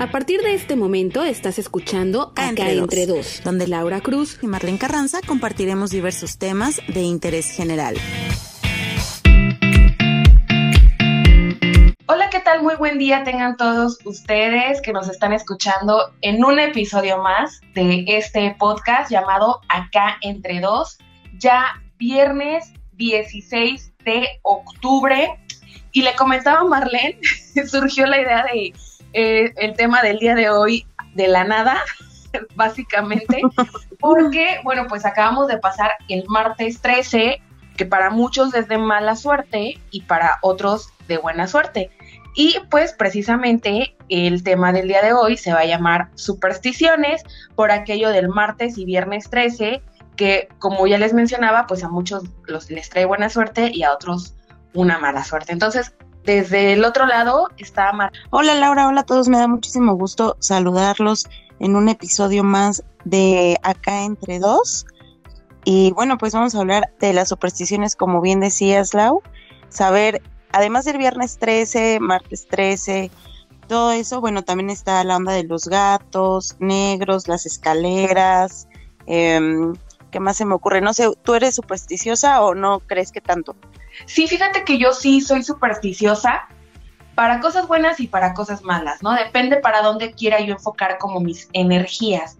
A partir de este momento estás escuchando Acá, entre, dos, donde Laura Cruz y Marlene Carranza compartiremos diversos temas de interés general. Hola, ¿qué tal? Muy buen día tengan todos ustedes que nos están escuchando en un episodio más de este podcast llamado Acá entre dos, ya viernes 16 de octubre. Y le comentaba a Marlene, surgió la idea de eh, el tema del día de hoy de la nada, básicamente, porque, bueno, pues acabamos de pasar el martes 13, que para muchos es de mala suerte y para otros de buena suerte. Y pues precisamente el tema del día de hoy se va a llamar supersticiones por aquello del martes y viernes 13, que como ya les mencionaba, pues a muchos los, les trae buena suerte y a otros una mala suerte. Entonces, desde el otro lado está Mar. Hola Laura, hola a todos, me da muchísimo gusto saludarlos en un episodio más de Acá entre dos. Y bueno, pues vamos a hablar de las supersticiones, como bien decías, Lau. Saber, además del viernes 13, martes 13, todo eso, bueno, también está la onda de los gatos negros, las escaleras. Eh, ¿Qué más se me ocurre? No sé, ¿tú eres supersticiosa o no crees que tanto? Sí, fíjate que yo sí soy supersticiosa para cosas buenas y para cosas malas, ¿no? Depende para dónde quiera yo enfocar como mis energías.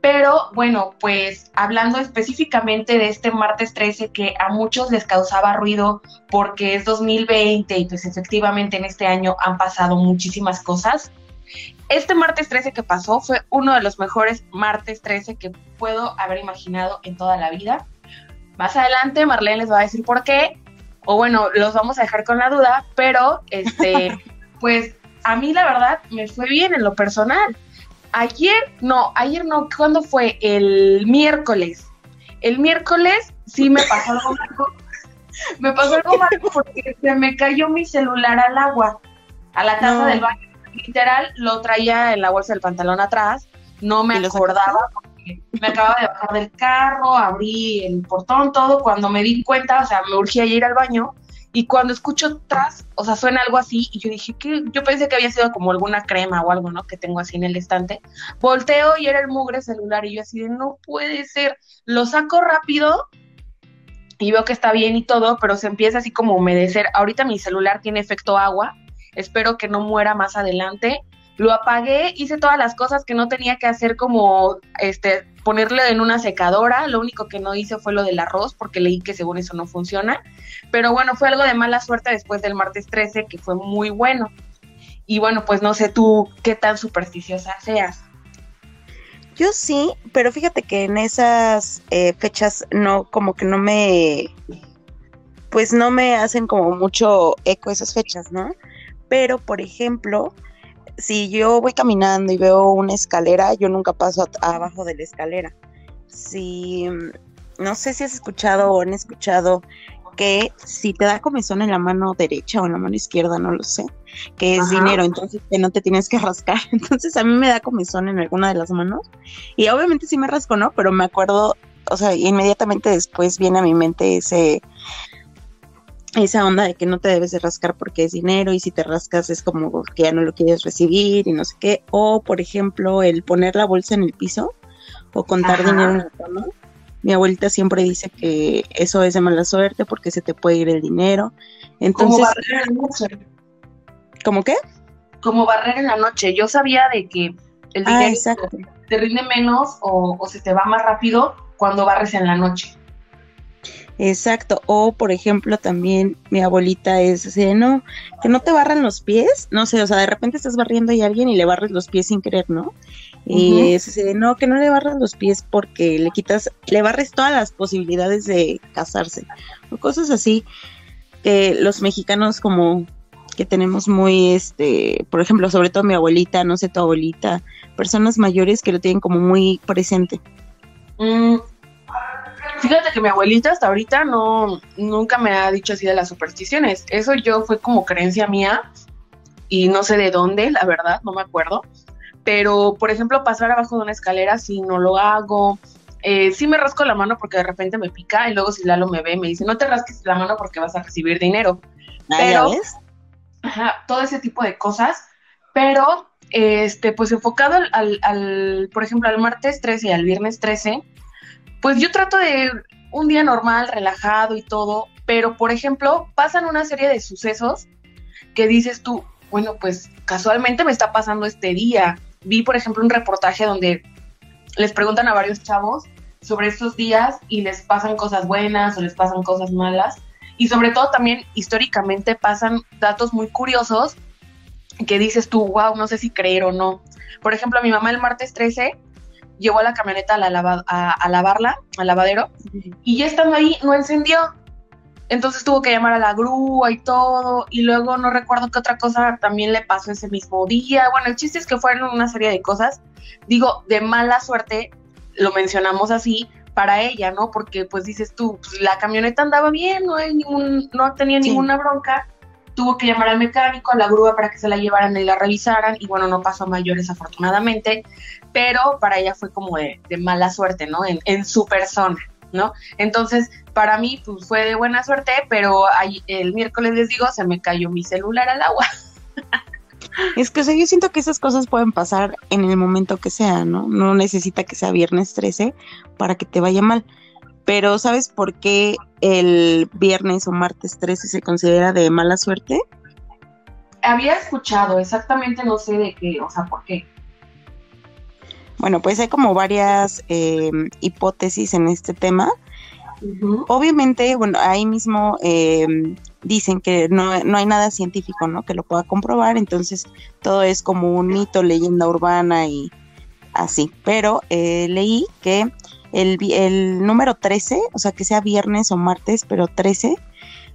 Pero bueno, pues hablando específicamente de este martes 13 que a muchos les causaba ruido porque es 2020 y pues efectivamente en este año han pasado muchísimas cosas. Este martes 13 que pasó fue uno de los mejores martes 13 que puedo haber imaginado en toda la vida. Más adelante Marlene les va a decir por qué, o bueno, los vamos a dejar con la duda, pero este, pues a mí la verdad me fue bien en lo personal. Ayer, no, ayer no, ¿cuándo fue? El miércoles. El miércoles sí me pasó algo malo. me pasó algo malo porque se me cayó mi celular al agua, a la taza del baño. Literal, lo traía en la bolsa del pantalón atrás, no me acordaba me acababa de bajar del carro, abrí el portón, todo, cuando me di cuenta, o sea, me urgía ir al baño, y cuando escucho tras, o sea, suena algo así, y yo dije que yo pensé que había sido como alguna crema o algo, ¿no? Que tengo así en el estante. Volteo y era el mugre celular, y yo así de, no puede ser. Lo saco rápido y veo que está bien y todo, pero se empieza así como a humedecer. Ahorita mi celular tiene efecto agua, espero que no muera más adelante lo apagué, hice todas las cosas que no tenía que hacer como este ponerle en una secadora, lo único que no hice fue lo del arroz porque leí que según eso no funciona, pero bueno, fue algo de mala suerte después del martes 13 que fue muy bueno. Y bueno, pues no sé tú qué tan supersticiosa seas. Yo sí, pero fíjate que en esas eh, fechas no, como que no me, pues no me hacen como mucho eco esas fechas, ¿no? Pero, por ejemplo, si yo voy caminando y veo una escalera, yo nunca paso abajo de la escalera. Si, no sé si has escuchado o han escuchado que si te da comezón en la mano derecha o en la mano izquierda, no lo sé, que es dinero, entonces que no te tienes que rascar. Entonces a mí me da comezón en alguna de las manos y obviamente sí me rasco, ¿no? Pero me acuerdo, o sea, inmediatamente después viene a mi mente ese esa onda de que no te debes de rascar porque es dinero y si te rascas es como que ya no lo quieres recibir y no sé qué. O, por ejemplo, el poner la bolsa en el piso o contar dinero en la cama. Mi abuelita siempre dice que eso es de mala suerte porque se te puede ir el dinero. Entonces, como barrer en la noche. ¿Cómo qué? Como barrer en la noche. Yo sabía de que el ah, dinero te rinde menos o, o se te va más rápido cuando barres en la noche. Exacto, o por ejemplo también mi abuelita es así no, que no te barran los pies, no sé, o sea, de repente estás barriendo a alguien y le barres los pies sin querer, ¿no? Y es así de, no, que no le barras los pies porque le quitas, le barres todas las posibilidades de casarse, o cosas así, que los mexicanos como que tenemos muy, este, por ejemplo, sobre todo mi abuelita, no sé, tu abuelita, personas mayores que lo tienen como muy presente. Mm, Fíjate que mi abuelita hasta ahorita no, nunca me ha dicho así de las supersticiones. Eso yo fue como creencia mía y no sé de dónde, la verdad, no me acuerdo. Pero, por ejemplo, pasar abajo de una escalera, si no lo hago. Eh, sí me rasco la mano porque de repente me pica y luego si Lalo me ve me dice, no te rasques la mano porque vas a recibir dinero. Ah, pero, ajá, todo ese tipo de cosas. Pero este, pues enfocado al, al, por ejemplo, al martes 13 y al viernes 13, pues yo trato de un día normal, relajado y todo, pero por ejemplo, pasan una serie de sucesos que dices tú, bueno, pues casualmente me está pasando este día. Vi, por ejemplo, un reportaje donde les preguntan a varios chavos sobre estos días y les pasan cosas buenas o les pasan cosas malas. Y sobre todo también históricamente pasan datos muy curiosos que dices tú, wow, no sé si creer o no. Por ejemplo, mi mamá el martes 13 llevó a la camioneta a, la a, lavarla, al lavadero, y ya estando ahí no encendió. Entonces tuvo que llamar a la grúa y todo, y luego no recuerdo qué otra cosa también le pasó ese mismo día. Bueno, el chiste es que fueron una serie de cosas, digo, de mala suerte, lo mencionamos así, para ella, ¿no? Porque pues dices tú, pues, la camioneta andaba bien, no, hay ningún, no tenía ninguna bronca, tuvo que llamar al mecánico, a la grúa para que se la llevaran y la revisaran, y bueno, no pasó a mayores afortunadamente, pero para ella fue como de, mala suerte, ¿no? En, en, su persona, ¿no? Entonces, para mí, pues fue de buena suerte, pero el miércoles les digo, se me cayó mi celular al agua. Es que, o sea, yo siento que esas cosas pueden pasar en el momento que sea, ¿no? No necesita que sea viernes 13 para que te vaya mal. Pero, ¿sabes por qué el viernes o martes 13 se considera de mala suerte? Había escuchado, exactamente no sé de qué, o sea, por qué. Bueno, pues hay como varias eh, hipótesis en este tema. Obviamente, bueno, ahí mismo eh, dicen que no, no, hay nada científico, ¿no? Que lo pueda comprobar, entonces todo es como un mito, leyenda urbana y así. Pero eh, leí que el, número 13, o sea, que sea viernes o martes, pero 13,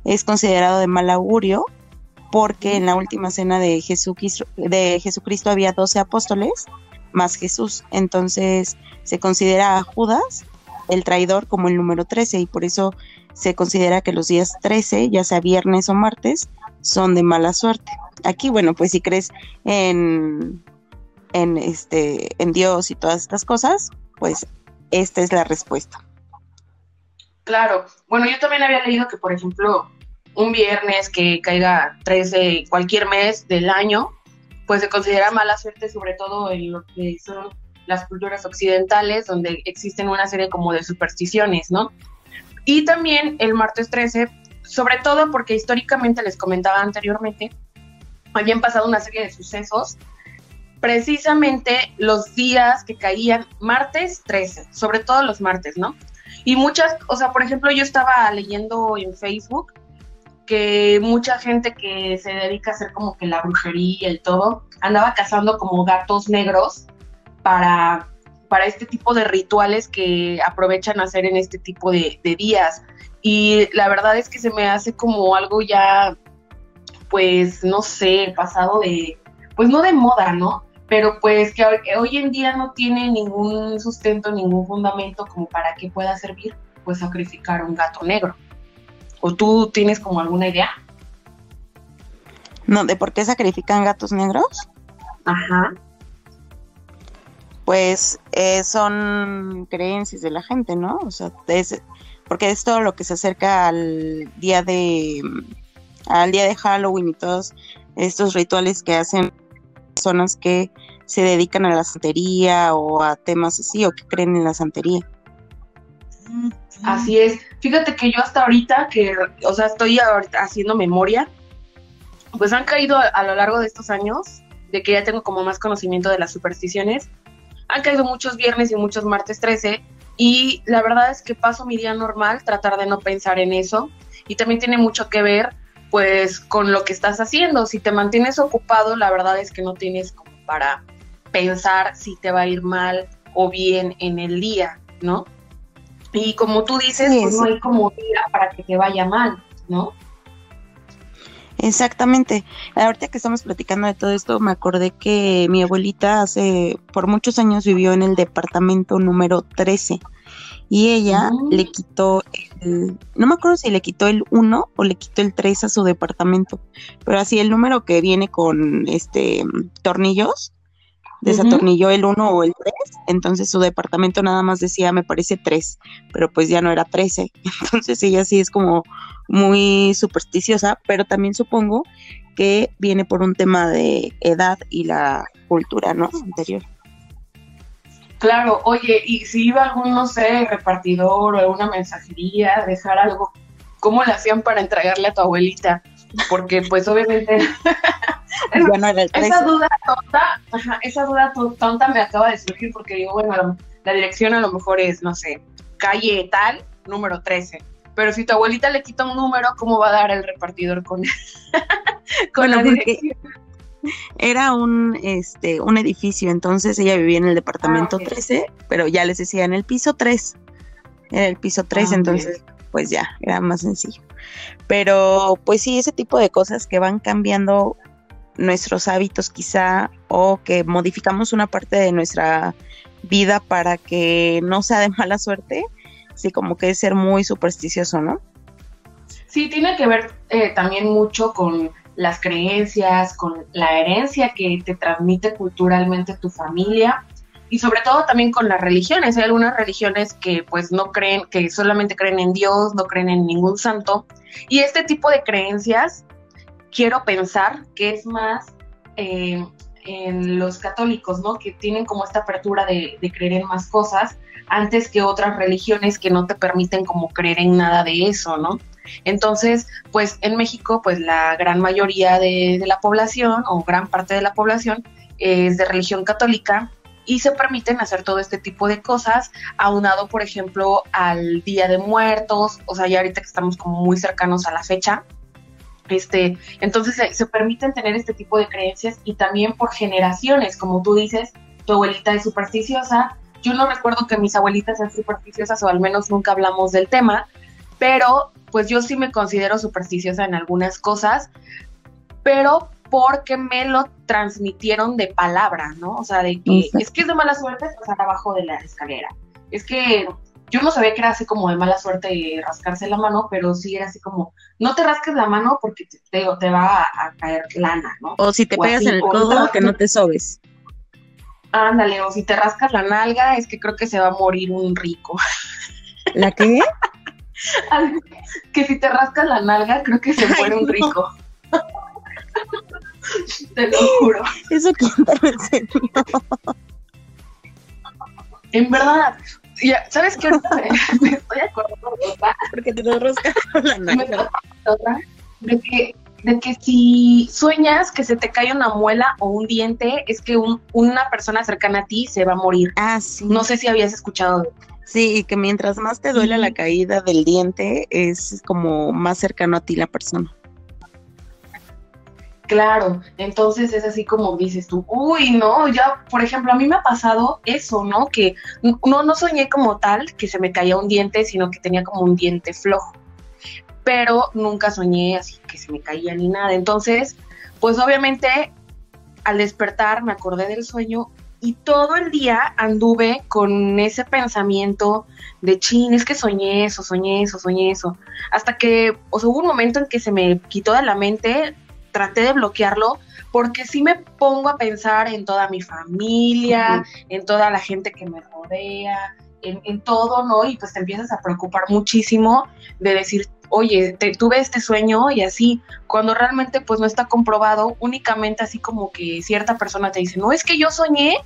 es considerado de mal augurio porque en la última cena de Jesucristo, de había 12 apóstoles más Jesús. Entonces se considera a Judas, el traidor, como el número 13 y por eso se considera que los días 13, ya sea viernes o martes, son de mala suerte. Aquí, bueno, pues si crees en, en, este, en Dios y todas estas cosas, pues esta es la respuesta. Claro, bueno, yo también había leído que, por ejemplo, un viernes que caiga 13 cualquier mes del año, pues se considera mala suerte, sobre todo en lo que son las culturas occidentales, donde existen una serie como de supersticiones, ¿no? Y también el martes 13, sobre todo porque históricamente les comentaba anteriormente, habían pasado una serie de sucesos, precisamente los días que caían martes 13, sobre todo los martes, ¿no? Y muchas, o sea, por ejemplo, yo estaba leyendo en Facebook que mucha gente que se dedica a hacer como que la brujería y todo, andaba cazando como gatos negros para, para este tipo de rituales que aprovechan hacer en este tipo de, días. Y la verdad es que se me hace como algo ya, pues, no sé, pasado de, pues no de moda, ¿no? Pero pues que hoy en día no tiene ningún sustento, ningún fundamento como para que pueda servir, pues sacrificar un gato negro. ¿O tú tienes como alguna idea? No, ¿de por qué sacrifican gatos negros? Ajá. Pues eh, son creencias de la gente, ¿no? O sea, es, porque es todo lo que se acerca al día de al día de Halloween y todos estos rituales que hacen personas que se dedican a la santería o a temas así o que creen en la santería. Así es. Fíjate que yo hasta ahorita, que, o sea, estoy haciendo memoria, pues han caído a, lo largo de estos años, de que ya tengo como más conocimiento de las supersticiones, han caído muchos viernes y muchos martes 13, y la verdad es que paso mi día normal, tratar de no pensar en eso, y también tiene mucho que ver, pues, con lo que estás haciendo. Si te mantienes ocupado, la verdad es que no tienes como para pensar si te va a ir mal o bien en el día, ¿no? Y como tú dices, pues no hay como día para que te vaya mal, ¿no? Exactamente. Ahorita que estamos platicando de todo esto, me acordé que mi abuelita hace, por muchos años vivió en el departamento número 13 y ella mm. le quitó el, no me acuerdo si le quitó el 1 o le quitó el 3 a su departamento, pero así el número que viene con este tornillos, desatornilló el 1 o el 3, entonces su departamento nada más decía, me parece 3, pero pues ya no era 13. Entonces ella sí es como muy supersticiosa, pero también supongo que viene por un tema de edad y la cultura, ¿no? Anterior. Claro, oye, y si iba algún, no sé, repartidor o alguna mensajería, dejar algo, ¿cómo le hacían para entregarle a tu abuelita? Porque pues obviamente esa duda tonta, esa duda tonta me acaba de surgir porque digo, bueno, la dirección a lo mejor es, no sé, calle tal, número 13. Pero si tu abuelita le quita un número, ¿cómo va a dar el repartidor con, con la dirección? Era un, este, un edificio, entonces ella vivía en el departamento 13, ah, pero ya les decía en el piso 3. Era el piso 3, ah, entonces pues ya, era más sencillo. Pero pues sí, ese tipo de cosas que van cambiando nuestros hábitos quizá o que modificamos una parte de nuestra vida para que no sea de mala suerte, sí, como que es ser muy supersticioso, ¿no? Sí, tiene que ver eh, también mucho con las creencias, con la herencia que te transmite culturalmente tu familia y sobre todo también con las religiones. Hay algunas religiones que pues no creen, que solamente creen en Dios, no creen en ningún santo. Y este tipo de creencias, quiero pensar que es más eh, en los católicos, ¿no? Que tienen como esta apertura de, creer en más cosas antes que otras religiones que no te permiten como creer en nada de eso, ¿no? Entonces, pues en México, pues la gran mayoría de, la población o gran parte de la población es de religión católica y se permiten hacer todo este tipo de cosas, aunado, por ejemplo, al Día de Muertos, o sea, ya ahorita que estamos como muy cercanos a la fecha, este, entonces se, se, permiten tener este tipo de creencias y también por generaciones, como tú dices, tu abuelita es supersticiosa. Yo no recuerdo que mis abuelitas sean supersticiosas o al menos nunca hablamos del tema, pero pues yo sí me considero supersticiosa en algunas cosas, pero porque me lo transmitieron de palabra, ¿no? O sea, de que es que es de mala suerte pasar abajo de la escalera. Es que yo no sabía que era así como de mala suerte rascarse la mano, pero sí era así como, no te rasques la mano porque te, te, va a, caer lana, ¿no? O si te pegas en el codo, que no te sobes. Ándale, o si te rascas la nalga, es que creo que se va a morir un rico. ¿La qué? que si te rascas la nalga, creo que se muere un rico. te lo juro. Eso te En verdad, ya, ¿sabes qué? me, estoy acordando de otra. Porque te lo. De que, de que si sueñas que se te cae una muela o un diente, es que una persona cercana a ti se va a morir. Ah, sí. No sé si habías escuchado de Sí, y que mientras más te duele la caída del diente, es como más cercano a ti la persona. Claro, entonces es así como dices tú, uy, no, ya, por ejemplo, a mí me ha pasado eso, ¿no? Que no, no soñé como tal que se me caía un diente, sino que tenía como un diente flojo, pero nunca soñé así que se me caía ni nada. Entonces, pues obviamente al despertar me acordé del sueño y todo el día anduve con ese pensamiento de chin, es que soñé eso, soñé eso, soñé eso. Hasta que o sea, hubo un momento en que se me quitó de la mente, traté de bloquearlo, porque sí me pongo a pensar en toda mi familia, en toda la gente que me rodea, en, en, todo, ¿no? Y pues te empiezas a preocupar muchísimo de decir, oye, te, tuve este sueño y así, cuando realmente pues no está comprobado, únicamente así como que cierta persona te dice, no, es que yo soñé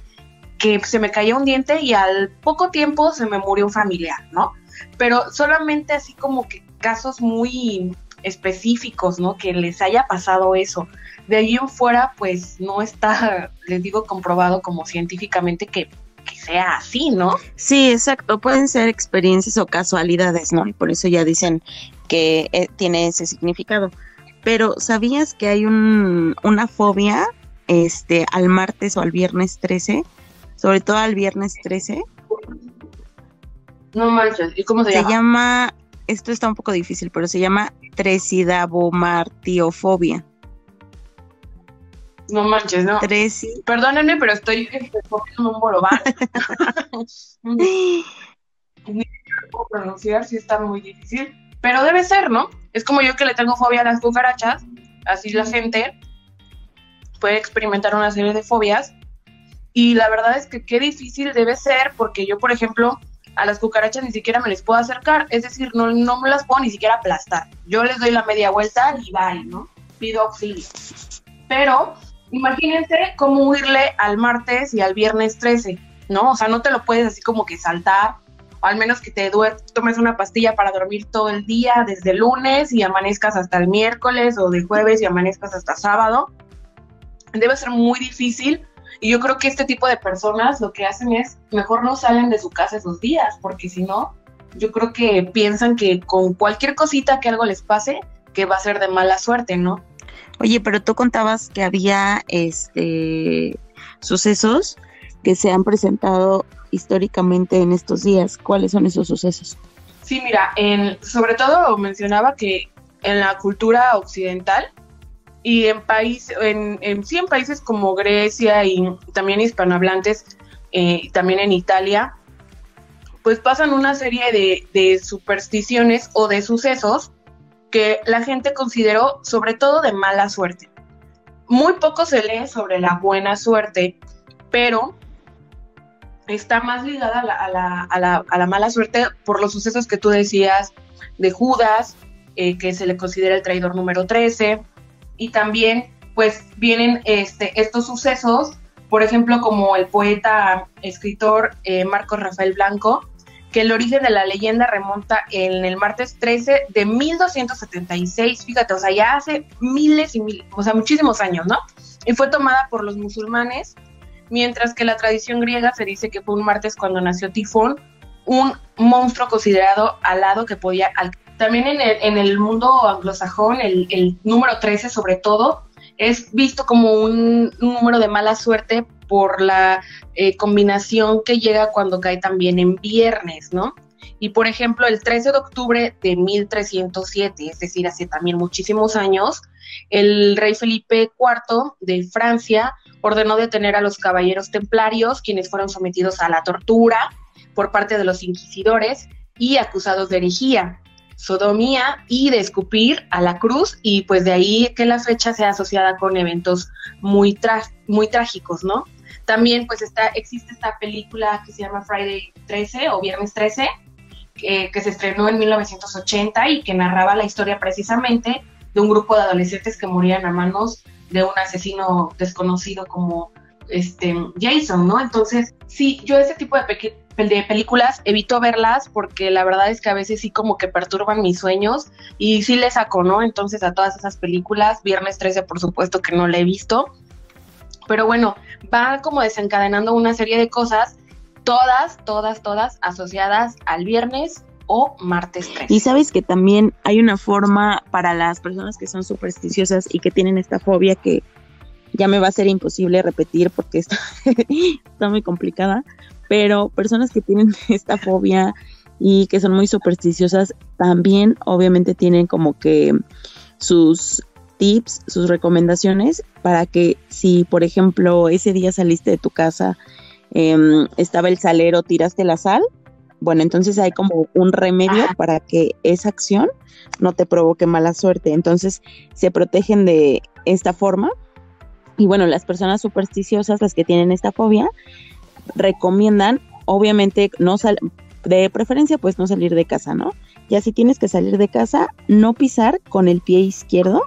que se me caía un diente y al poco tiempo se me murió un familiar, ¿no? Pero solamente así como que casos muy específicos, ¿no? Que les haya pasado eso. De ahí en fuera, pues no está, les digo, comprobado como científicamente que que sea así, ¿no? Sí, exacto. Pueden ser experiencias o casualidades, ¿no? Y por eso ya dicen que eh, tiene ese significado. Pero ¿sabías que hay un, una fobia este, al martes o al viernes 13? Sobre todo al viernes 13. No manches, ¿y cómo se, llama? Se llama, esto está un poco difícil, pero se llama tresidabomartiofobia. No manches, no. Tresi. Perdónenme, pero estoy comiendo un bolobán. Ni puedo pronunciar, sí está muy difícil. Pero debe ser, ¿no? Es como yo que le tengo fobia a las cucarachas, así la gente puede experimentar una serie de fobias. Y la verdad es que qué difícil debe ser, porque yo, por ejemplo, a las cucarachas ni siquiera me les puedo acercar, es decir, no, no me las puedo ni siquiera aplastar. Yo les doy la media vuelta y bye, ¿no? pido auxilio. Pero imagínense cómo huirle al martes y al viernes 13, ¿no? O sea, no te lo puedes así como que saltar, o al menos que te tomes una pastilla para dormir todo el día, desde lunes y amanezcas hasta el miércoles, o de jueves y amanezcas hasta sábado. Debe ser muy difícil. Y yo creo que este tipo de personas lo que hacen es, mejor no salen de su casa esos días, porque si no, yo creo que piensan que con cualquier cosita que algo les pase, que va a ser de mala suerte, ¿no? Oye, pero tú contabas que había este sucesos que se han presentado históricamente en estos días. ¿Cuáles son esos sucesos? Sí, mira, en, sobre todo mencionaba que en la cultura occidental y en país, en, sí en países como Grecia y también hispanohablantes, eh, también en Italia, pues pasan una serie de, supersticiones o de sucesos que la gente consideró sobre todo de mala suerte. Muy poco se lee sobre la buena suerte, pero está más ligada a la, a la, mala suerte por los sucesos que tú decías de Judas, eh, que se le considera el traidor número 13, y también pues vienen este, estos sucesos, por ejemplo, como el poeta, escritor eh, Marcos Rafael Blanco, que el origen de la leyenda remonta en el martes 13 de 1276, fíjate, o sea, ya hace miles y miles, o sea, muchísimos años, ¿no? Y fue tomada por los musulmanes, mientras que la tradición griega se dice que fue un martes cuando nació Tifón, un monstruo considerado alado que podía... También en el, en el mundo anglosajón, el, el número 13 sobre todo, es visto como un, número de mala suerte por la eh, combinación que llega cuando cae también en viernes, ¿no? Y por ejemplo, el 13 de octubre de 1307, es decir, hace también muchísimos años, el rey Felipe IV de Francia ordenó detener a los caballeros templarios, quienes fueron sometidos a la tortura por parte de los inquisidores y acusados de herejía sodomía y de escupir a la cruz y pues de ahí que la fecha sea asociada con eventos muy, muy trágicos, ¿no? También pues está, existe esta película que se llama Friday 13 o Viernes 13, que, se estrenó en 1980 y que narraba la historia precisamente de un grupo de adolescentes que morían a manos de un asesino desconocido como este Jason, ¿no? Entonces, sí, yo ese tipo de, de películas evito verlas porque la verdad es que a veces sí como que perturban mis sueños y sí le saco, ¿no? Entonces a todas esas películas, Viernes 13 por supuesto que no la he visto, pero bueno, va como desencadenando una serie de cosas, todas, todas, todas asociadas al viernes o martes 13. Y sabes que también hay una forma para las personas que son supersticiosas y que tienen esta fobia que ya me va a ser imposible repetir porque está, está muy complicada, pero personas que tienen esta fobia y que son muy supersticiosas también obviamente tienen como que sus tips, sus recomendaciones para que si por ejemplo ese día saliste de tu casa, em, estaba el salero, tiraste la sal, bueno, entonces hay como un remedio para que esa acción no te provoque mala suerte. Entonces se protegen de esta forma. Y bueno, las personas supersticiosas, las que tienen esta fobia, recomiendan, obviamente, no sal de preferencia, pues no salir de casa, ¿no? Ya si tienes que salir de casa, no pisar con el pie izquierdo,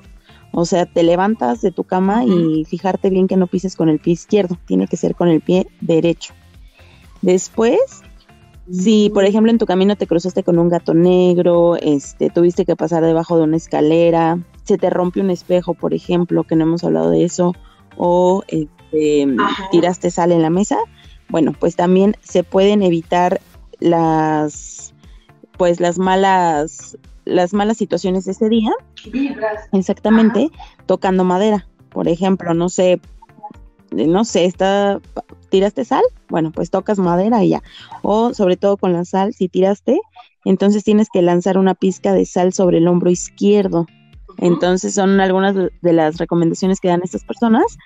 o sea, te levantas de tu cama y fijarte bien que no pises con el pie izquierdo, tiene que ser con el pie derecho. Después, si por ejemplo en tu camino te cruzaste con un gato negro, este, tuviste que pasar debajo de una escalera, se te rompe un espejo, por ejemplo, que no hemos hablado de eso, o este, tiraste sal en la mesa, bueno, pues también se pueden evitar las pues las malas las malas situaciones de ese día. Exactamente, tocando madera. Por ejemplo, no sé, no sé, está tiraste sal, bueno, pues tocas madera y ya. O sobre todo con la sal, si tiraste, entonces tienes que lanzar una pizca de sal sobre el hombro izquierdo. Entonces son algunas de las recomendaciones que dan estas personas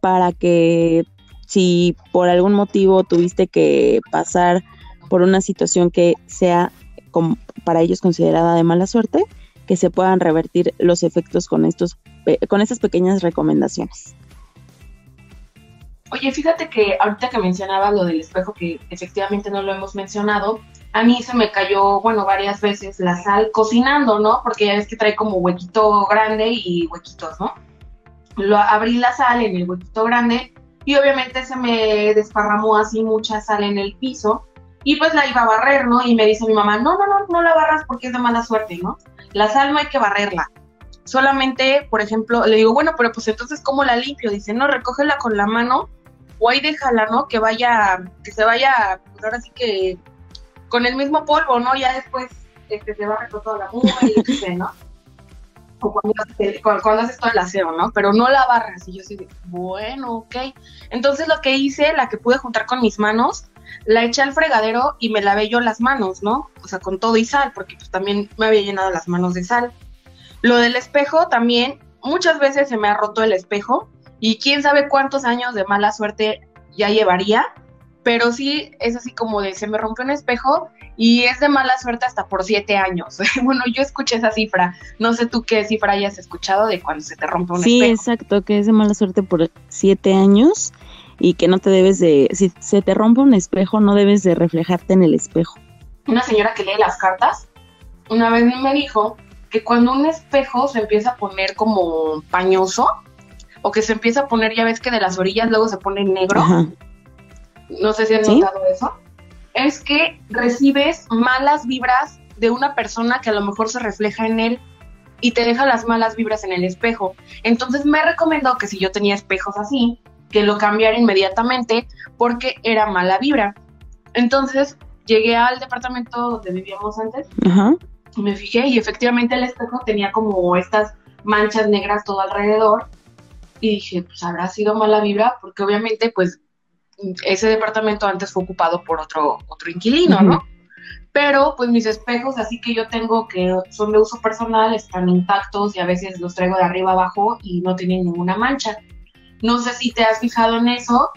para que si por algún motivo tuviste que pasar por una situación que sea para ellos considerada de mala suerte, que se puedan revertir los efectos con estos con estas pequeñas recomendaciones. Oye, fíjate que ahorita que mencionaba lo del espejo, que efectivamente no lo hemos mencionado, a mí se me cayó, bueno, varias veces la sal cocinando, ¿no? Porque ya ves que trae como huequito grande y huequitos, ¿no? Lo, abrí la sal en el huequito grande y obviamente se me desparramó así mucha sal en el piso y pues la iba a barrer, ¿no? Y me dice mi mamá, no, no, no, no la barras porque es de mala suerte, ¿no? La sal no hay que barrerla. Solamente, por ejemplo, le digo, bueno, pero pues entonces, ¿cómo la limpio? Dice, no, recógela con la mano o ahí déjala, ¿no? Que vaya, que se vaya, pues ahora sí que con el mismo polvo, ¿no? Ya después este, se va con toda la muda y ¿no? Cuando, haces todo el aseo, ¿no? Pero no la barras. Y yo así bueno, ok. Entonces lo que hice, la que pude juntar con mis manos, la eché al fregadero y me lavé yo las manos, ¿no? O sea, con todo y sal, porque pues también me había llenado las manos de sal. Lo del espejo también, muchas veces se me ha roto el espejo y quién sabe cuántos años de mala suerte ya llevaría pero sí es así como de se me rompió un espejo y es de mala suerte hasta por siete años. bueno, yo escuché esa cifra, no sé tú qué cifra hayas escuchado de cuando se te rompe un espejo. Sí, exacto, que es de mala suerte por siete años y que no te debes de, si se te rompe un espejo, no debes de reflejarte en el espejo. Una señora que lee las cartas, una vez me dijo que cuando un espejo se empieza a poner como pañoso, o que se empieza a poner, ya ves que de las orillas luego se pone negro, no sé si han notado eso, es que recibes malas vibras de una persona que a lo mejor se refleja en él y te deja las malas vibras en el espejo. Entonces me recomendó que si yo tenía espejos así, que lo cambiara inmediatamente porque era mala vibra. Entonces llegué al departamento donde vivíamos antes y me fijé y efectivamente el espejo tenía como estas manchas negras todo alrededor y dije, pues habrá sido mala vibra porque obviamente pues ese departamento antes fue ocupado por otro, otro inquilino, ¿no? Pero pues mis espejos, así que yo tengo que son de uso personal, están intactos y a veces los traigo de arriba abajo y no tienen ninguna mancha. No sé si te has fijado en eso,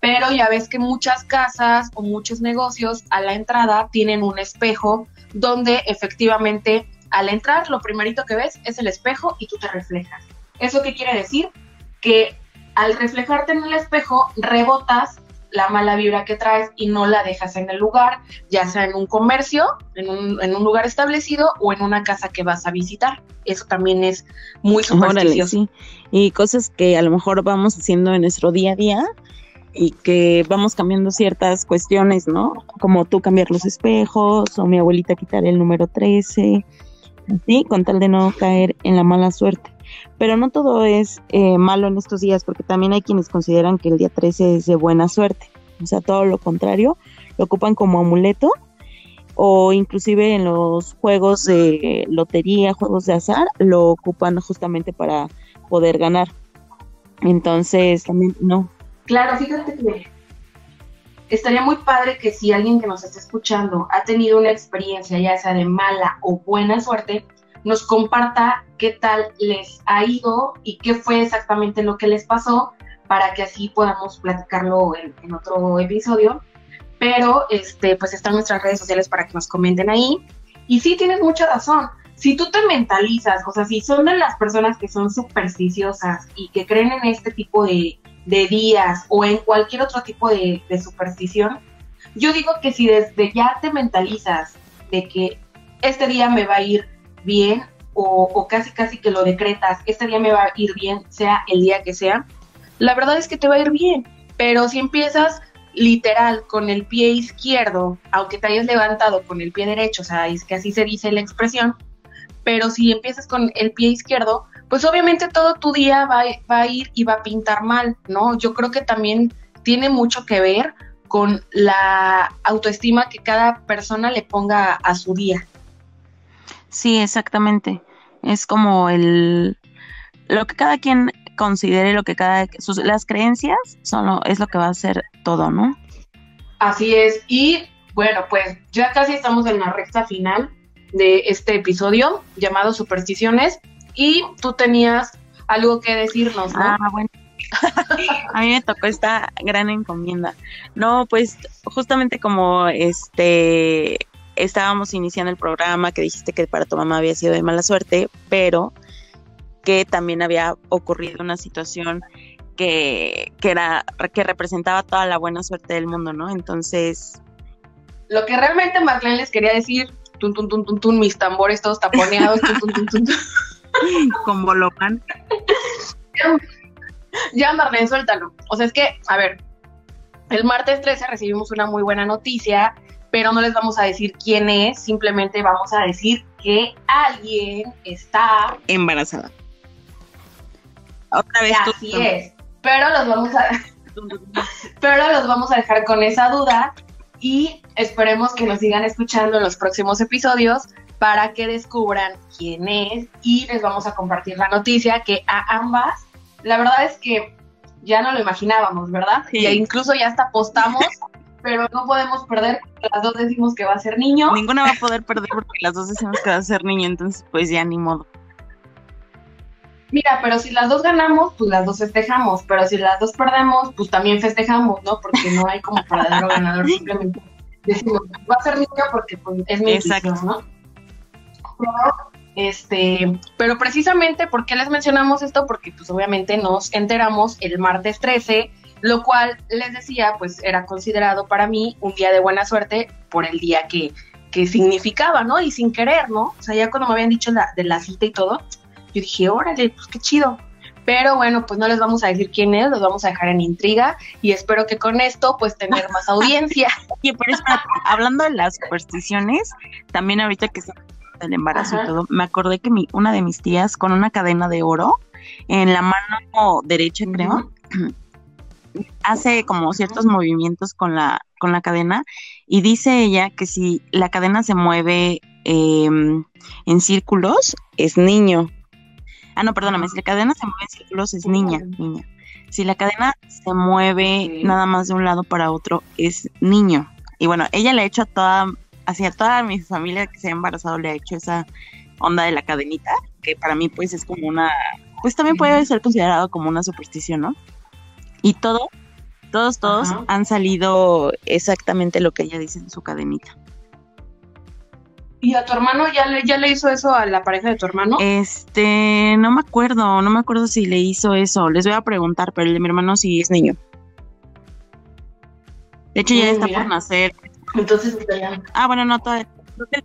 pero ya ves que muchas casas o muchos negocios a la entrada tienen un espejo donde efectivamente al entrar lo primerito que ves es el espejo y tú te reflejas. ¿Eso qué quiere decir? Que al reflejarte en el espejo rebotas la mala vibra que traes y no la dejas en el lugar, ya sea en un comercio, en un, en un lugar establecido o en una casa que vas a visitar. Eso también es muy supersticioso. sí. Y cosas que a lo mejor vamos haciendo en nuestro día a día y que vamos cambiando ciertas cuestiones, ¿no? Como tú cambiar los espejos o mi abuelita quitar el número 13, así, con tal de no caer en la mala suerte. Pero no todo es eh, malo en estos días, porque también hay quienes consideran que el día 13 es de buena suerte. O sea, todo lo contrario, lo ocupan como amuleto o inclusive en los juegos de lotería, juegos de azar, lo ocupan justamente para poder ganar. Entonces, también no. Claro, fíjate que estaría muy padre que si alguien que nos está escuchando ha tenido una experiencia, ya sea de mala o buena suerte, nos comparta qué tal les ha ido y qué fue exactamente lo que les pasó para que así podamos platicarlo en, otro episodio. Pero este, pues están nuestras redes sociales para que nos comenten ahí. Y sí, tienes mucha razón. Si tú te mentalizas, o sea, si son de las personas que son supersticiosas y que creen en este tipo de, días o en cualquier otro tipo de, de superstición, yo digo que si desde ya te mentalizas de que este día me va a ir bien o, casi casi que lo decretas, este día me va a ir bien, sea el día que sea, la verdad es que te va a ir bien. Pero si empiezas literal con el pie izquierdo, aunque te hayas levantado con el pie derecho, o sea, es que así se dice la expresión, pero si empiezas con el pie izquierdo, pues obviamente todo tu día va, va a ir y va a pintar mal, ¿no? Yo creo que también tiene mucho que ver con la autoestima que cada persona le ponga a su día. Sí, exactamente. Es como el lo que cada quien considere, lo que cada sus, las creencias son es lo que va a ser todo, ¿no? Así es. Y bueno, pues ya casi estamos en la recta final de este episodio llamado Supersticiones y tú tenías algo que decirnos, ¿no? Ah, bueno. a mí me tocó esta gran encomienda. No, pues justamente como este estábamos iniciando el programa, que dijiste que para tu mamá había sido de mala suerte, pero que también había ocurrido una situación que, que, era, que representaba toda la buena suerte del mundo, ¿no? Entonces, lo que realmente Marlene les quería decir, tun, tun, tun, tun, tun, mis tambores todos taponeados, tun, tun, tun, tun, tun. Con bolomán. Ya, Marlene, suéltalo. O sea, es que, a ver, el martes 13 recibimos una muy buena noticia, pero no les vamos a decir quién es, simplemente vamos a decir que alguien está Embarazada. Otra vez tú. Así es. Pero los vamos a pero los vamos a dejar con esa duda y esperemos que nos sigan escuchando en los próximos episodios para que descubran quién es y les vamos a compartir la noticia que a ambas, la verdad es que ya no lo imaginábamos, ¿verdad? Sí. Y incluso ya hasta apostamos, pero no podemos perder, porque las dos decimos que va a ser niño. Ninguna va a poder perder porque las dos decimos que va a ser niño, entonces pues ya ni modo. Mira, pero si las dos ganamos, pues las dos festejamos, pero si las dos perdemos, pues también festejamos, ¿no? Porque no hay como verdadero ganador, simplemente decimos, va a ser niño porque pues, es mi Exacto. decisión, ¿no? Pero, este, pero precisamente, ¿por qué les mencionamos esto? Porque pues obviamente nos enteramos el martes 13, lo cual les decía, pues era considerado para mí un día de buena suerte por el día que, que significaba, ¿no? Y sin querer, ¿no? O sea, ya cuando me habían dicho la, de la cita y todo, yo dije, órale, pues qué chido. Pero bueno, pues no les vamos a decir quién es, los vamos a dejar en intriga y espero que con esto pues tener más audiencia. Oye, pero espérate, hablando de las supersticiones, también ahorita que está el embarazo Ajá. y todo, me acordé que mi, una de mis tías con una cadena de oro en la mano derecha, creo, hace como ciertos movimientos con la, con la cadena y dice ella que si la cadena se mueve eh, en círculos, es niño. Ah, no, perdóname, si la cadena se mueve en círculos, es niña, niña. Si la cadena se mueve nada más de un lado para otro, es niño. Y bueno, ella le ha hecho a toda, hacia toda mi familia que se ha embarazado, le ha hecho esa onda de la cadenita, que para mí pues es como una, pues también puede ser considerado como una superstición, ¿no? Y todo, todos, todos Ajá. han salido exactamente lo que ella dice en su cadenita. ¿Y a tu hermano ya le, ya le hizo eso a la pareja de tu hermano? Este, no me acuerdo, no me acuerdo si le hizo eso. Les voy a preguntar, pero el de mi hermano sí es niño. De hecho, ya Mm, está mira. por nacer. Entonces, ya. Ah, bueno, no, todavía.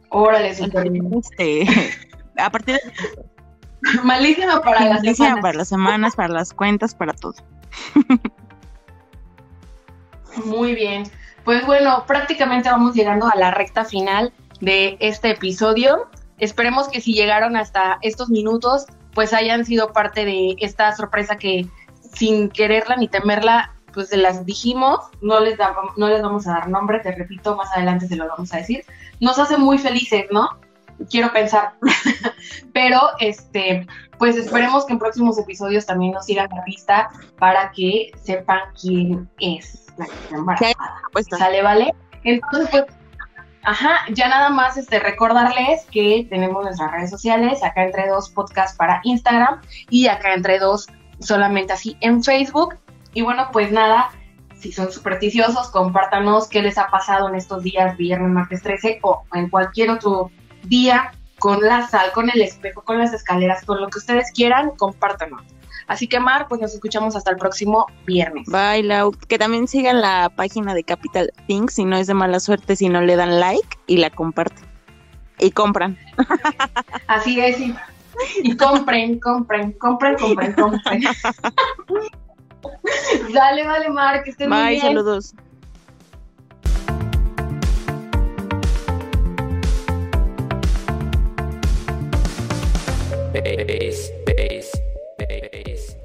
órale, súper este, a partir de Malísima para las semanas. para las semanas, para las cuentas, para todo. Muy bien. Pues bueno, prácticamente vamos llegando a la recta final de este episodio. Esperemos que si llegaron hasta estos minutos, pues hayan sido parte de esta sorpresa que sin quererla ni temerla, pues se las dijimos. No les, da- no les vamos a dar nombre, te repito, más adelante se lo vamos a decir. Nos hace muy felices, ¿no? Quiero pensar. Pero, este, pues esperemos que en próximos episodios también nos sigan la pista para que sepan quién es la que está embarazada. ¿Sale, vale? Entonces, pues, ajá, ya nada más este, recordarles que tenemos nuestras redes sociales, acá entre dos podcast para Instagram y acá entre dos solamente así en Facebook. Y bueno, pues nada, si son supersticiosos, compártanos qué les ha pasado en estos días, viernes, martes 13 o en cualquier otro día con la sal, con el espejo, con las escaleras, con lo que ustedes quieran, compártanos. Así que Mar, pues nos escuchamos hasta el próximo viernes. Bye, Lau. Que también sigan la página de Capital Things, si no es de mala suerte, si no le dan like y la comparten. Y compran. Así es, y, y compren, compren, compren, compren, compren. Dale, vale, Mar, que estén muy Bye, bien. saludos.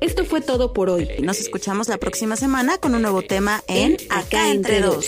Esto fue todo por hoy. Nos escuchamos la próxima semana con un nuevo tema en Acá entre dos.